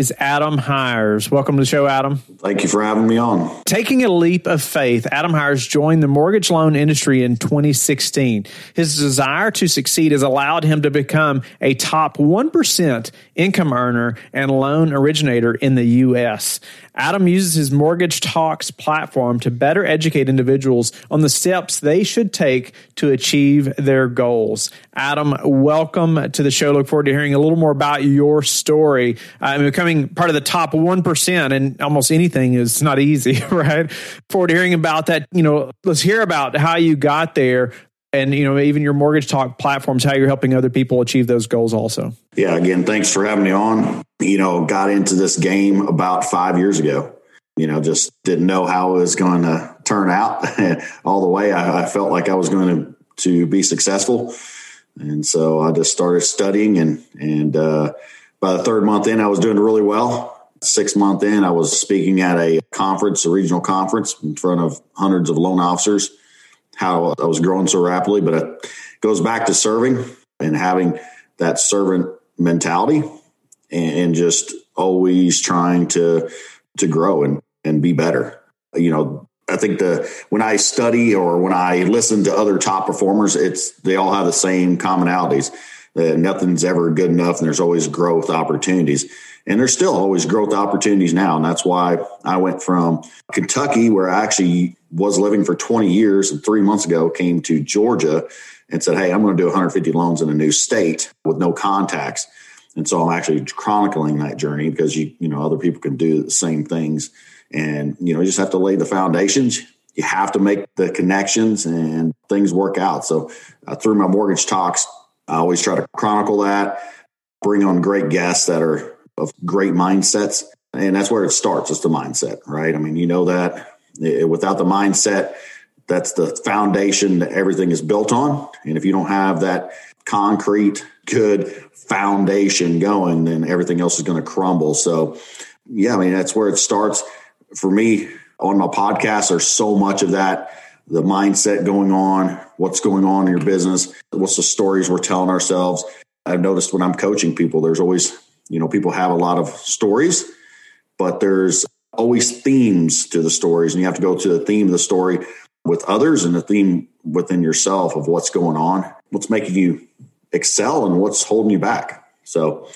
is Adam Hires. Welcome to the show, Adam. Thank you for having me on. Taking a leap of faith, Adam Hires joined the mortgage loan industry in 2016. His desire to succeed has allowed him to become a top 1% income earner and loan originator in the U.S. Adam uses his Mortgage Talks platform to better educate individuals on the steps they should take to achieve their goals. Adam, welcome to the show. Look forward to hearing a little more about your story. I'm becoming part of the top 1% and almost anything is not easy, right? Forward hearing about that. You know, let's hear about how you got there and you know even your mortgage talk platforms how you're helping other people achieve those goals also yeah again thanks for having me on you know got into this game about five years ago you know just didn't know how it was going to turn out all the way I, I, felt like i was going to to be successful and so i just started studying and and uh, by the third month in, I was doing really well. Six month in, I was speaking at a conference, a regional conference, in front of hundreds of loan officers. How I was growing so rapidly, but it goes back to serving and having that servant mentality, and just always trying to to grow and and be better. You know, I think the when I study or when I listen to other top performers, it's they all have the same commonalities that nothing's ever good enough and there's always growth opportunities. And there's still always growth opportunities now. And that's why I went from Kentucky, where I actually was living for 20 years and three months ago came to Georgia and said, Hey, I'm going to do 150 loans in a new state with no contacts. And so I'm actually chronicling that journey because you, you know, other people can do the same things. And, you know, you just have to lay the foundations. You have to make the connections and things work out. So uh, through my mortgage talks, I always try to chronicle that, bring on great guests that are of great mindsets. And that's where it starts. It's the mindset, right? I mean, you know that without the mindset, that's the foundation that everything is built on. And if you don't have that concrete, good foundation going, then everything else is going to crumble. So, yeah, I mean, that's where it starts. For me, on my podcast, there's so much of that the mindset going on, what's going on in your business, what's the stories we're telling ourselves. I've noticed when I'm coaching people, there's always, you know, people have a lot of stories, but there's always themes to the stories. And you have to go to the theme of the story with others and the theme within yourself of what's going on, what's making you excel and what's holding you back. So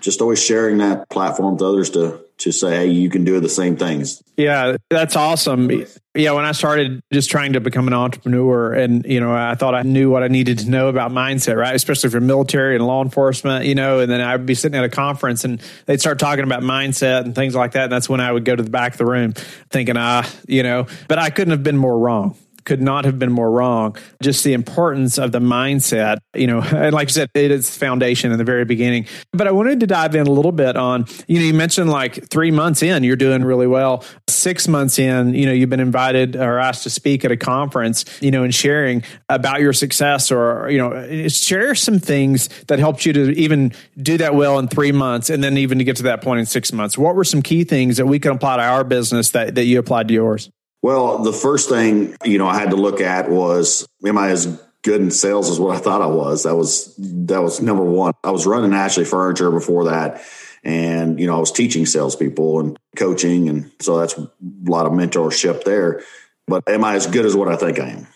just always sharing that platform with others to to say, hey, you can do the same things. Yeah, that's awesome. Yeah, when I started just trying to become an entrepreneur, and you know, I thought I knew what I needed to know about mindset, right? Especially for military and law enforcement, you know. And then I'd be sitting at a conference, and they'd start talking about mindset and things like that, and that's when I would go to the back of the room, thinking, ah, you know. But I couldn't have been more wrong could not have been more wrong. Just the importance of the mindset, you know, and like you said, it is foundation in the very beginning. But I wanted to dive in a little bit on, you know, you mentioned like three months in, you're doing really well. Six months in, you know, you've been invited or asked to speak at a conference, you know, and sharing about your success or, you know, share some things that helped you to even do that well in three months and then even to get to that point in six months. What were some key things that we can apply to our business that, that you applied to yours? Well, the first thing, you know, I had to look at was am I as good in sales as what I thought I was? That was that was number one. I was running Ashley Furniture before that. And, you know, I was teaching salespeople and coaching. And so that's a lot of mentorship there. But am I as good as what I think I am?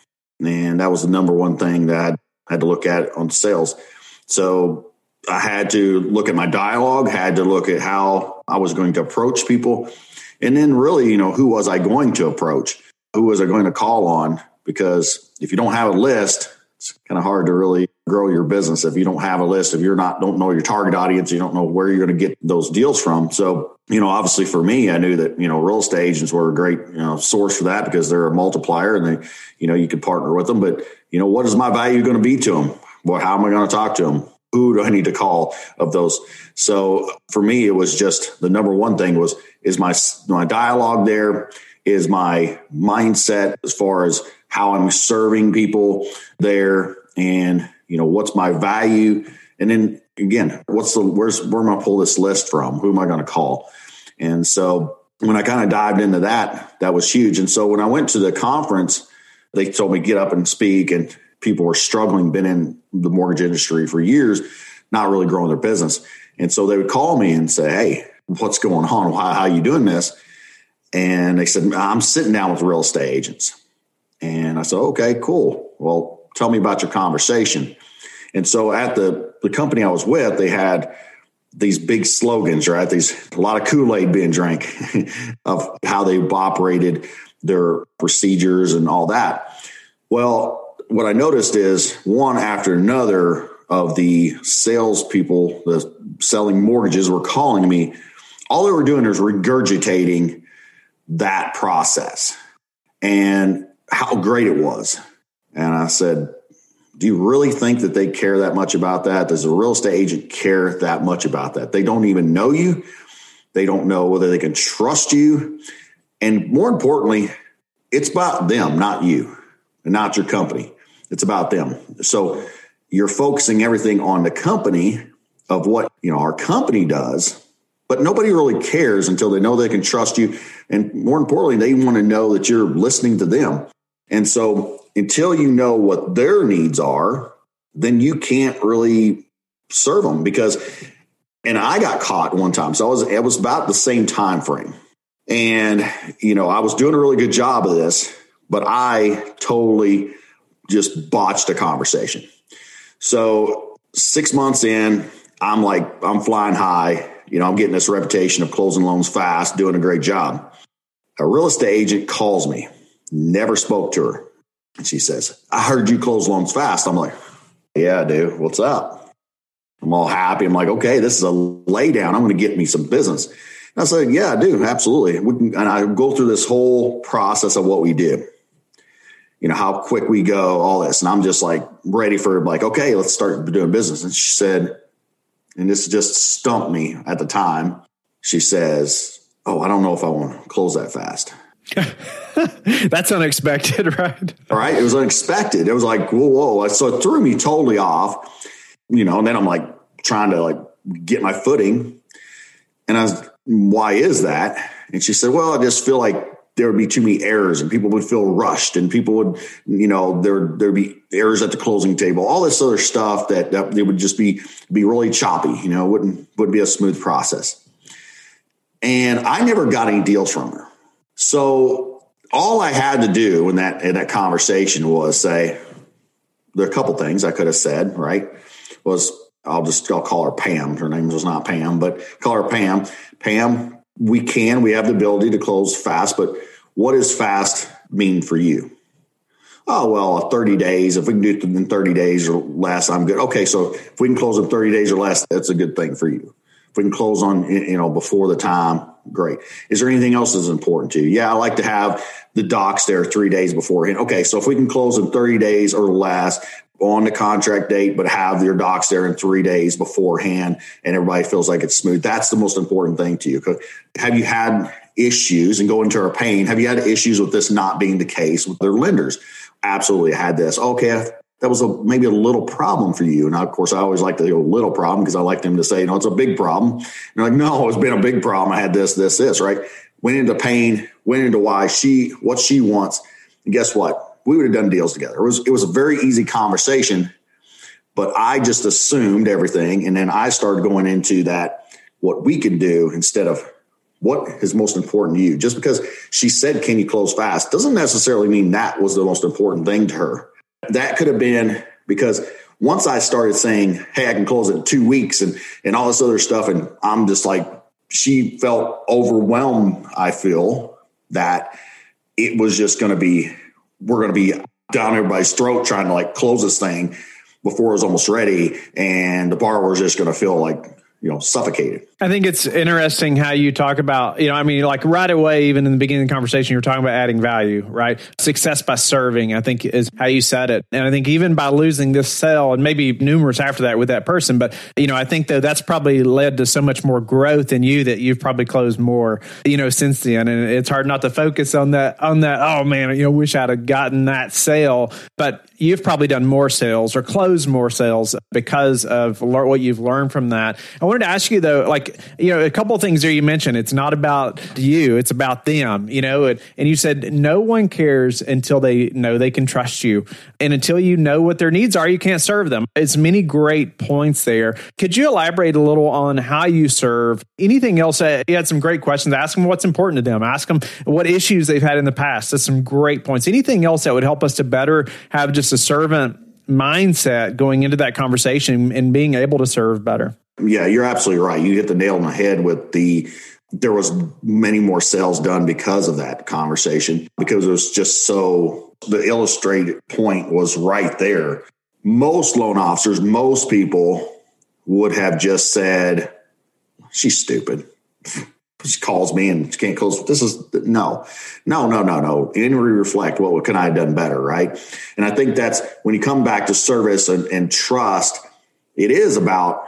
And that was the number one thing that I had to look at on sales. So I had to look at my dialogue, had to look at how I was going to approach people and then really, you know, who was I going to approach? Who was I going to call on? Because if you don't have a list, it's kind of hard to really grow your business if you don't have a list if you're not don't know your target audience you don't know where you're going to get those deals from so you know obviously for me i knew that you know real estate agents were a great you know source for that because they're a multiplier and they you know you could partner with them but you know what is my value going to be to them well how am i going to talk to them who do I need to call of those? So for me, it was just the number one thing was is my my dialogue there, is my mindset as far as how I'm serving people there, and you know what's my value, and then again, what's the where's where am I pull this list from? Who am I going to call? And so when I kind of dived into that, that was huge. And so when I went to the conference, they told me get up and speak, and people were struggling, been in the mortgage industry for years, not really growing their business. And so they would call me and say, Hey, what's going on? How, how are you doing this? And they said, I'm sitting down with real estate agents. And I said, okay, cool. Well, tell me about your conversation. And so at the, the company I was with, they had these big slogans, right? These a lot of Kool-Aid being drank of how they operated their procedures and all that. Well, what I noticed is one after another of the salespeople, the selling mortgages, were calling me. All they were doing is regurgitating that process and how great it was. And I said, Do you really think that they care that much about that? Does a real estate agent care that much about that? They don't even know you. They don't know whether they can trust you. And more importantly, it's about them, not you, and not your company. It's about them. So you're focusing everything on the company of what you know our company does, but nobody really cares until they know they can trust you. And more importantly, they want to know that you're listening to them. And so until you know what their needs are, then you can't really serve them because and I got caught one time. So I was it was about the same time frame. And you know, I was doing a really good job of this, but I totally just botched a conversation. So six months in, I'm like, I'm flying high. You know, I'm getting this reputation of closing loans fast, doing a great job. A real estate agent calls me, never spoke to her. And she says, I heard you close loans fast. I'm like, yeah, dude, what's up? I'm all happy. I'm like, okay, this is a laydown. I'm going to get me some business. And I said, yeah, I do. Absolutely. and I go through this whole process of what we do you know, how quick we go, all this. And I'm just like ready for like, okay, let's start doing business. And she said, and this just stumped me at the time. She says, Oh, I don't know if I want to close that fast. That's unexpected, right? All right. It was unexpected. It was like, whoa, whoa. So it threw me totally off, you know, and then I'm like trying to like get my footing. And I was, why is that? And she said, well, I just feel like there would be too many errors and people would feel rushed and people would, you know, there, there'd be errors at the closing table, all this other stuff that, that it would just be, be really choppy, you know, wouldn't, would be a smooth process. And I never got any deals from her. So all I had to do in that, in that conversation was say, there are a couple things I could have said, right? Was I'll just, I'll call her Pam. Her name was not Pam, but call her Pam. Pam, we can, we have the ability to close fast, but what does fast mean for you? Oh, well, 30 days. If we can do it in 30 days or less, I'm good. Okay. So if we can close in 30 days or less, that's a good thing for you. If we can close on, you know, before the time, great. Is there anything else that's important to you? Yeah, I like to have the docs there three days beforehand. Okay. So if we can close in 30 days or less, on the contract date, but have your docs there in three days beforehand and everybody feels like it's smooth. That's the most important thing to you. Have you had issues and go into our pain? Have you had issues with this not being the case with their lenders? Absolutely had this. Okay. That was a, maybe a little problem for you. And of course, I always like go little problem because I like them to say, you know, it's a big problem. And like, no, it's been a big problem. I had this, this, this, right? Went into pain, went into why she, what she wants. And guess what? We would have done deals together. It was it was a very easy conversation, but I just assumed everything, and then I started going into that what we can do instead of what is most important to you. Just because she said, "Can you close fast?" doesn't necessarily mean that was the most important thing to her. That could have been because once I started saying, "Hey, I can close it in two weeks," and and all this other stuff, and I'm just like, she felt overwhelmed. I feel that it was just going to be we're going to be down everybody's throat trying to like close this thing before it was almost ready, and the borrower is just going to feel like you know suffocated. I think it's interesting how you talk about, you know, I mean, like right away, even in the beginning of the conversation, you're talking about adding value, right? Success by serving, I think is how you said it. And I think even by losing this sale and maybe numerous after that with that person, but, you know, I think though that's probably led to so much more growth in you that you've probably closed more, you know, since then. And it's hard not to focus on that, on that, oh man, you know, wish I'd have gotten that sale. But you've probably done more sales or closed more sales because of what you've learned from that. I wanted to ask you though, like, you know, a couple of things there you mentioned. It's not about you, it's about them, you know, and, and you said no one cares until they know they can trust you. And until you know what their needs are, you can't serve them. It's many great points there. Could you elaborate a little on how you serve? Anything else? Uh, you had some great questions. Ask them what's important to them. Ask them what issues they've had in the past. That's some great points. Anything else that would help us to better have just a servant mindset going into that conversation and being able to serve better. Yeah, you're absolutely right. You hit the nail on the head with the there was many more sales done because of that conversation because it was just so the illustrated point was right there. Most loan officers, most people would have just said, She's stupid she calls me and she can't close. This is no, no, no, no, no. we reflect. well, What can I have done better? Right. And I think that's when you come back to service and, and trust, it is about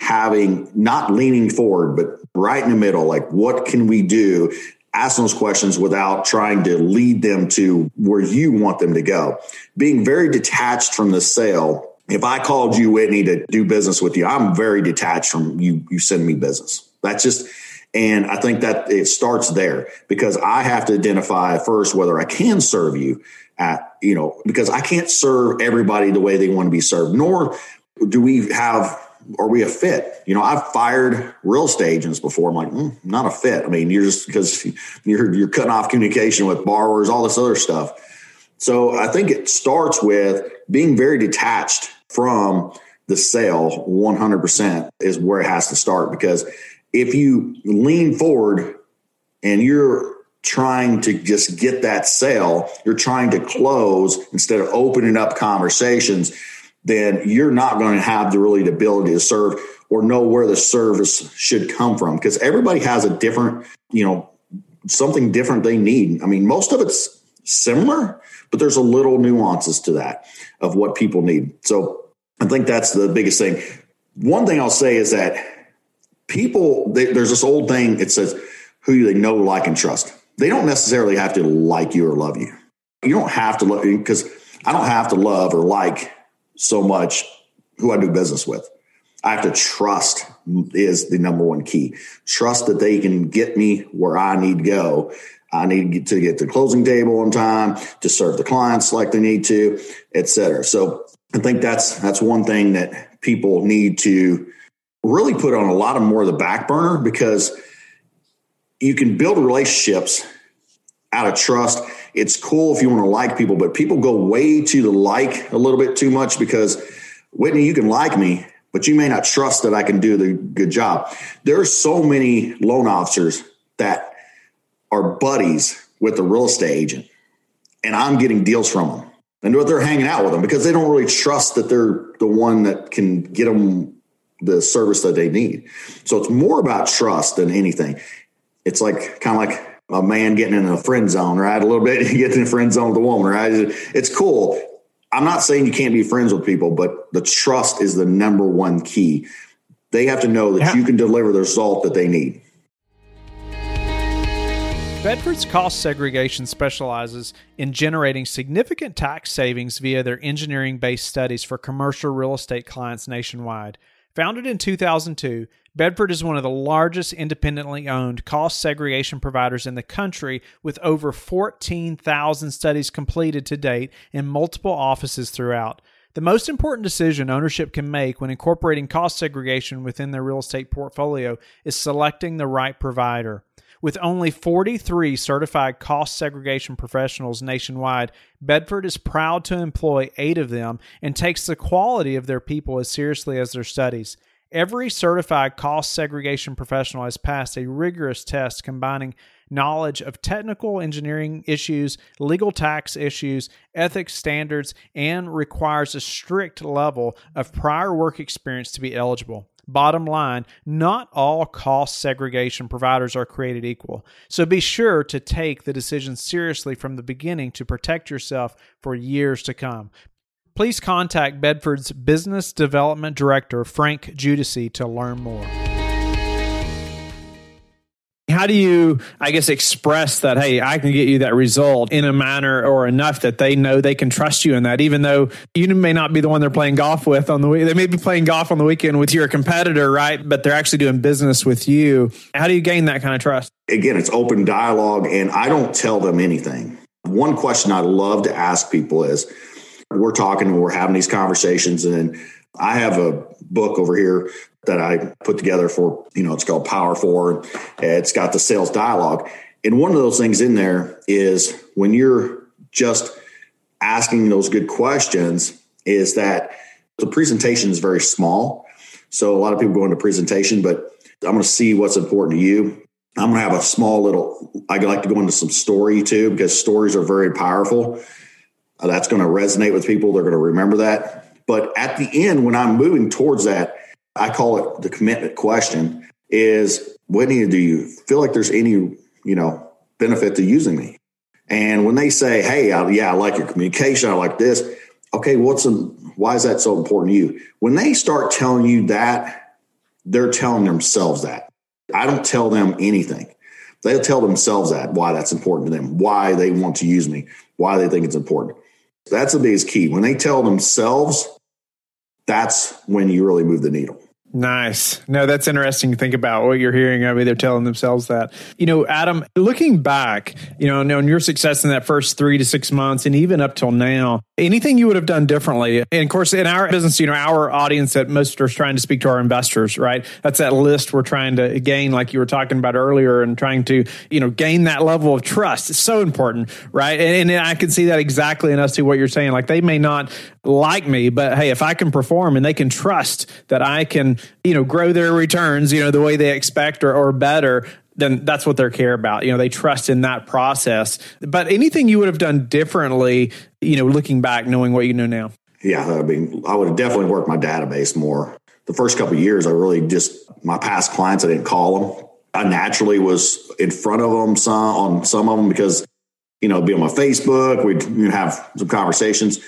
having not leaning forward, but right in the middle. Like, what can we do? Ask those questions without trying to lead them to where you want them to go. Being very detached from the sale. If I called you, Whitney, to do business with you, I'm very detached from you. You send me business. That's just and I think that it starts there because I have to identify first whether I can serve you at, you know, because I can't serve everybody the way they want to be served, nor do we have, are we a fit? You know, I've fired real estate agents before. I'm like, mm, not a fit. I mean, you're just because you're, you're cutting off communication with borrowers, all this other stuff. So I think it starts with being very detached from the sale 100% is where it has to start because if you lean forward and you're trying to just get that sale, you're trying to close instead of opening up conversations, then you're not going to have the really the ability to serve or know where the service should come from because everybody has a different, you know, something different they need. I mean, most of it's similar, but there's a little nuances to that of what people need. So I think that's the biggest thing. One thing I'll say is that people, they, there's this old thing. It says who they know, like, and trust. They don't necessarily have to like you or love you. You don't have to love because I don't have to love or like so much who I do business with. I have to trust is the number one key. Trust that they can get me where I need to go. I need to get to the closing table on time to serve the clients like they need to, et cetera. So I think that's that's one thing that people need to really put on a lot of more of the back burner because you can build relationships out of trust. It's cool if you want to like people, but people go way to the like a little bit too much because Whitney, you can like me, but you may not trust that I can do the good job. There are so many loan officers that are buddies with the real estate agent, and I'm getting deals from them. And they're hanging out with them because they don't really trust that they're the one that can get them the service that they need. So it's more about trust than anything. It's like kind of like a man getting in a friend zone, right? A little bit, you get in the friend zone with a woman, right? It's cool. I'm not saying you can't be friends with people, but the trust is the number one key. They have to know that yeah. you can deliver the result that they need. Bedford's cost segregation specializes in generating significant tax savings via their engineering based studies for commercial real estate clients nationwide. Founded in 2002, Bedford is one of the largest independently owned cost segregation providers in the country with over 14,000 studies completed to date in multiple offices throughout. The most important decision ownership can make when incorporating cost segregation within their real estate portfolio is selecting the right provider. With only 43 certified cost segregation professionals nationwide, Bedford is proud to employ eight of them and takes the quality of their people as seriously as their studies. Every certified cost segregation professional has passed a rigorous test combining knowledge of technical engineering issues, legal tax issues, ethics standards, and requires a strict level of prior work experience to be eligible. Bottom line, not all cost segregation providers are created equal. So be sure to take the decision seriously from the beginning to protect yourself for years to come. Please contact Bedford's Business Development Director, Frank Judici, to learn more how do you i guess express that hey i can get you that result in a manner or enough that they know they can trust you in that even though you may not be the one they're playing golf with on the week they may be playing golf on the weekend with your competitor right? But they're actually doing business with you. How do you gain that kind of trust? Again it's open dialogue and i don't tell them anything. One question i love to ask people is we're talking and we're having these conversations and I have a book over here that I put together for, you know, it's called Power Four. It's got the sales dialogue. And one of those things in there is when you're just asking those good questions, is that the presentation is very small. So a lot of people go into presentation, but I'm going to see what's important to you. I'm going to have a small little, I like to go into some story too, because stories are very powerful. That's going to resonate with people. They're going to remember that. But at the end, when I'm moving towards that, I call it the commitment question is Whitney, do you feel like there's any, you know, benefit to using me? And when they say, Hey, I, yeah, I like your communication. I like this. Okay. What's, why is that so important to you? When they start telling you that, they're telling themselves that. I don't tell them anything. They'll tell themselves that, why that's important to them, why they want to use me, why they think it's important. That's the biggest key. When they tell themselves that's when you really move the needle. Nice. No, that's interesting to think about what you're hearing. I mean, they're telling themselves that. You know, Adam, looking back, you know, knowing your success in that first three to six months and even up till now, anything you would have done differently? And of course, in our business, you know, our audience that most are trying to speak to our investors, right? That's that list we're trying to gain, like you were talking about earlier, and trying to, you know, gain that level of trust. It's so important, right? And, and I can see that exactly in us to what you're saying. Like they may not like me, but hey, if I can perform and they can trust that I can you know grow their returns you know the way they expect or, or better then that's what they care about. You know they trust in that process. But anything you would have done differently you know looking back knowing what you know now? Yeah i mean i would have definitely worked my database more. The first couple years i really just my past clients i didn't call them. I naturally was in front of them some on some of them because you know be on my facebook we'd have some conversations.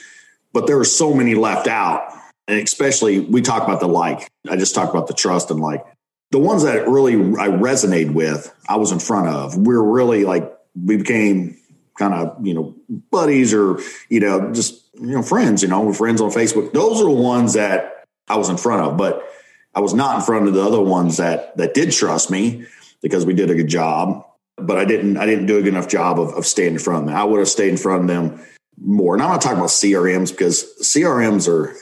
But there were so many left out and especially we talk about the like. I just talked about the trust and like the ones that really I resonated with. I was in front of. We are really like we became kind of you know buddies or you know just you know friends. You know, we're friends on Facebook. Those are the ones that I was in front of, but I was not in front of the other ones that that did trust me because we did a good job. But I didn't. I didn't do a good enough job of, of staying in front of them. I would have stayed in front of them more. And I'm not talking about CRMs because CRMs are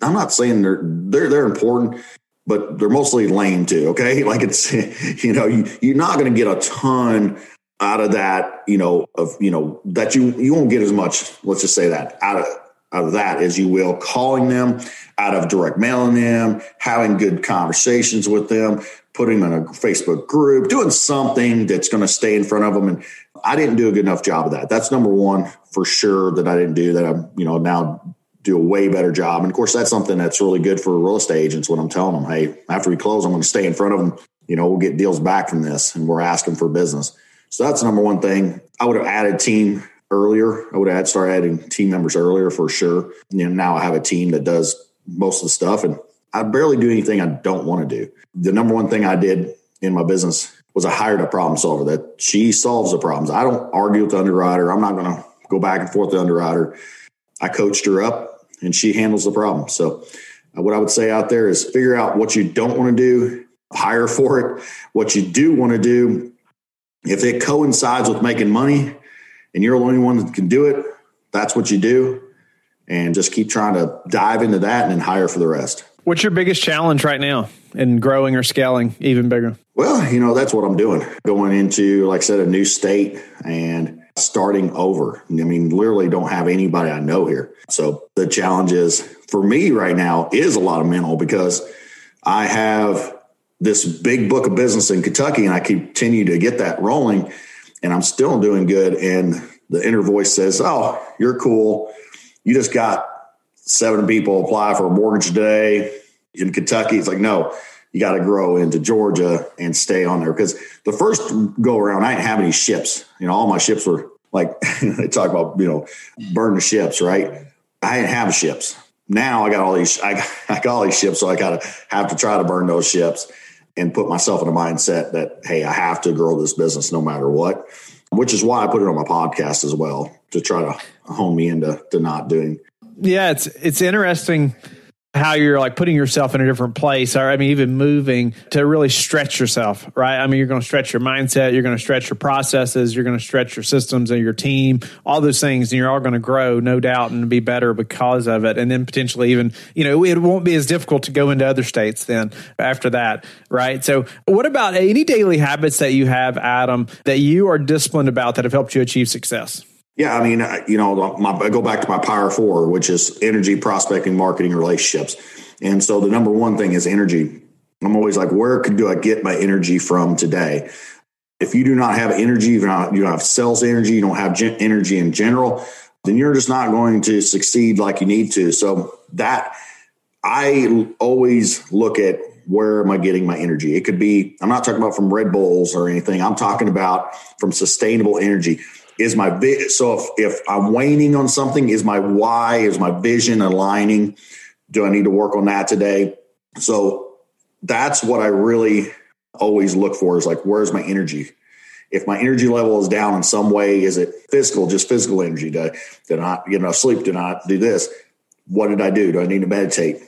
I'm not saying they're they're they're important, but they're mostly lame too. Okay, like it's you know you, you're not going to get a ton out of that. You know of you know that you you won't get as much. Let's just say that out of out of that as you will calling them, out of direct mailing them, having good conversations with them, putting them in a Facebook group, doing something that's going to stay in front of them. And I didn't do a good enough job of that. That's number one for sure that I didn't do that. I'm, you know, now do a way better job. And of course, that's something that's really good for real estate agents when I'm telling them, hey, after we close, I'm going to stay in front of them. You know, we'll get deals back from this and we're asking for business. So that's number one thing. I would have added team earlier. I would have started adding team members earlier for sure. You know, now I have a team that does most of the stuff and I barely do anything I don't want to do. The number one thing I did in my business was I hired a problem solver that she solves the problems. I don't argue with the underwriter. I'm not going to go back and forth with the underwriter. I coached her up and she handles the problem. So, uh, what I would say out there is figure out what you don't want to do, hire for it. What you do want to do, if it coincides with making money and you're the only one that can do it, that's what you do. And just keep trying to dive into that and then hire for the rest. What's your biggest challenge right now in growing or scaling even bigger? Well, you know, that's what I'm doing. Going into, like I said, a new state and starting over. I mean, literally don't have anybody I know here. So the challenge is for me right now is a lot of mental because I have this big book of business in Kentucky and I continue to get that rolling and I'm still doing good. And the inner voice says, Oh, you're cool. You just got seven people apply for a mortgage today in Kentucky. It's like, no, you got to grow into Georgia and stay on there because the first go around, I didn't have any ships. You know, all my ships were like they talk about, you know, burn the ships, right? I didn't have ships. Now I got all these, I, I got all these ships, so I got to have to try to burn those ships and put myself in a mindset that hey, I have to grow this business no matter what. Which is why I put it on my podcast as well to try to hone me into to not doing. Yeah, it's it's interesting how you're like putting yourself in a different place or I mean even moving to really stretch yourself, right? I mean you're going to stretch your mindset, you're going to stretch your processes, you're going to stretch your systems and your team, all those things and you're all going to grow no doubt and be better because of it and then potentially even, you know, it won't be as difficult to go into other states then after that, right? So what about any daily habits that you have Adam that you are disciplined about that have helped you achieve success? Yeah, I mean, you know, my, I go back to my Power Four, which is energy, prospecting, marketing, relationships. And so the number one thing is energy. I'm always like, where could do I get my energy from today? If you do not have energy, you don't, you don't have sales energy, you don't have gen- energy in general, then you're just not going to succeed like you need to. So that I always look at where am I getting my energy? It could be, I'm not talking about from Red Bulls or anything. I'm talking about from sustainable energy is my vi- so if, if i'm waning on something is my why is my vision aligning? Do i need to work on that today? So that's what i really always look for is like where's my energy? If my energy level is down in some way is it physical just physical energy? Did, did i not get enough sleep did not do this? What did i do? Do i need to meditate?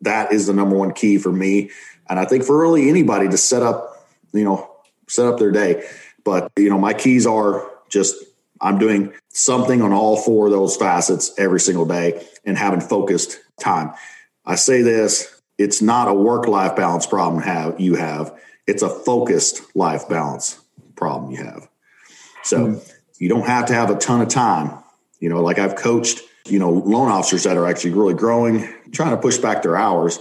That is the number one key for me. And i think for really anybody to set up you know set up their day. But you know my keys are just I'm doing something on all four of those facets every single day and having focused time. I say this, it's not a work life balance problem have you have. It's a focused life balance problem you have. So mm-hmm. you don't have to have a ton of time. You know, like I've coached, you know, loan officers that are actually really growing, trying to push back their hours,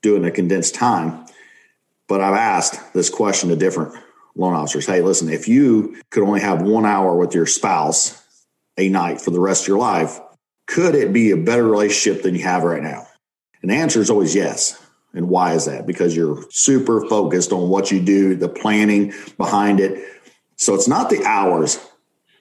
doing a condensed time. But I've asked this question to different loan officers hey listen if you could only have one hour with your spouse a night for the rest of your life could it be a better relationship than you have right now? And the answer is always yes. And why is that? Because you're super focused on what you do the planning behind it. So it's not the hours.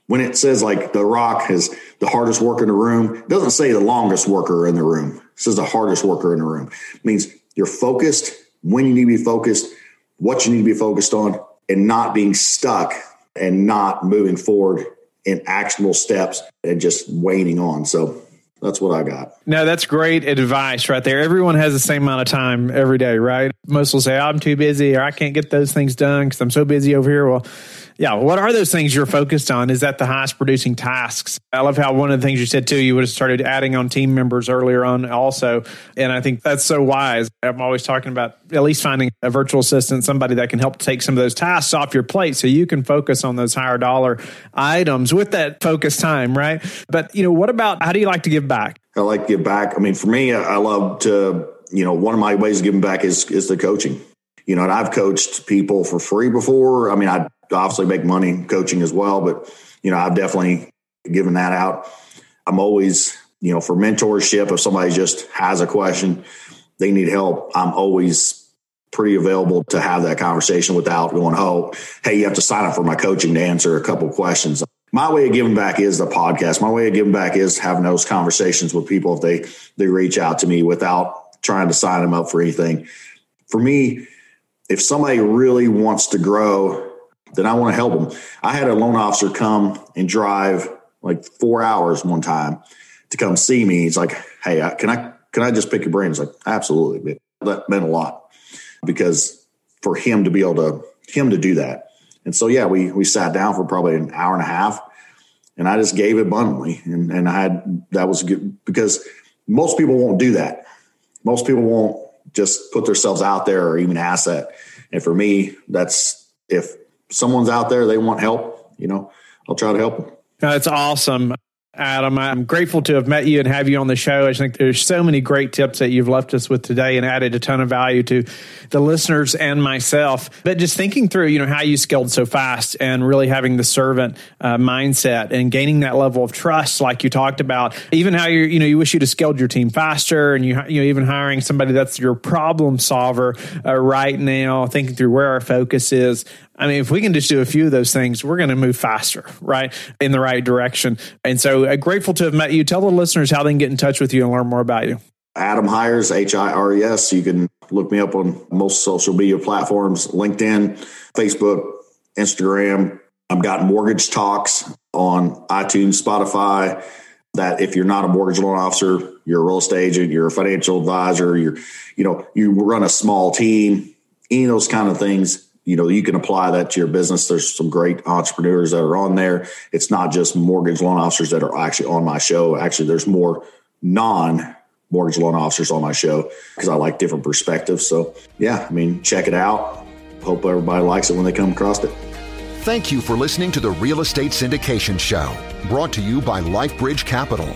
When it says like the rock is the hardest worker in the room it doesn't say the longest worker in the room. It says the hardest worker in the room. It means you're focused when you need to be focused what you need to be focused on and not being stuck and not moving forward in actionable steps and just waning on. So that's what I got. No, that's great advice right there. Everyone has the same amount of time every day, right? Most will say, I'm too busy or I can't get those things done because I'm so busy over here. Well, yeah, what are those things you're focused on? Is that the highest producing tasks? I love how one of the things you said too, you would have started adding on team members earlier on also. And I think that's so wise. I'm always talking about at least finding a virtual assistant, somebody that can help take some of those tasks off your plate so you can focus on those higher dollar items with that focus time, right? But, you know, what about how do you like to give back? I like to give back. I mean, for me, I love to, you know, one of my ways of giving back is is the coaching. You know, and I've coached people for free before. I mean, I obviously make money coaching as well, but you know, I've definitely given that out. I'm always, you know, for mentorship, if somebody just has a question, they need help, I'm always pretty available to have that conversation without going, oh, hey, you have to sign up for my coaching to answer a couple questions. My way of giving back is the podcast. My way of giving back is having those conversations with people if they they reach out to me without trying to sign them up for anything. For me, if somebody really wants to grow then I want to help them. I had a loan officer come and drive like four hours one time to come see me. He's like, "Hey, uh, can I can I just pick your brain?" He's like, "Absolutely." That meant a lot because for him to be able to him to do that, and so yeah, we we sat down for probably an hour and a half, and I just gave abundantly, and and I had that was good because most people won't do that. Most people won't just put themselves out there or even ask that. And for me, that's if someone's out there, they want help, you know, I'll try to help them. That's awesome. Adam. I'm grateful to have met you and have you on the show. I think there's so many great tips that you've left us with today and added a ton of value to the listeners and myself. But just thinking through, you know, how you scaled so fast and really having the servant uh, mindset and gaining that level of trust, like you talked about, even how you, you know, you wish you'd have scaled your team faster and you, you know, even hiring somebody that's your problem solver uh, right now, thinking through where our focus is. I mean, if we can just do a few of those things, we're going to move faster, right, in the right direction. And so, uh, grateful to have met you. Tell the listeners how they can get in touch with you and learn more about you. Adam Hires, H I R E S. You can look me up on most social media platforms LinkedIn, Facebook, Instagram. I've got mortgage talks on iTunes, Spotify. That if you're not a mortgage loan officer, you're a real estate agent, you're a financial advisor, you're, you know, you run a small team, any of those kind of things you know you can apply that to your business. There's some great entrepreneurs that are on there. It's not just mortgage loan officers that are actually on my show. Actually there's more non mortgage loan officers on my show because i like different perspectives. So yeah i mean check it out. Hope everybody likes it when they come across it. Thank you for listening to the real estate syndication show brought to you by lifebridge capital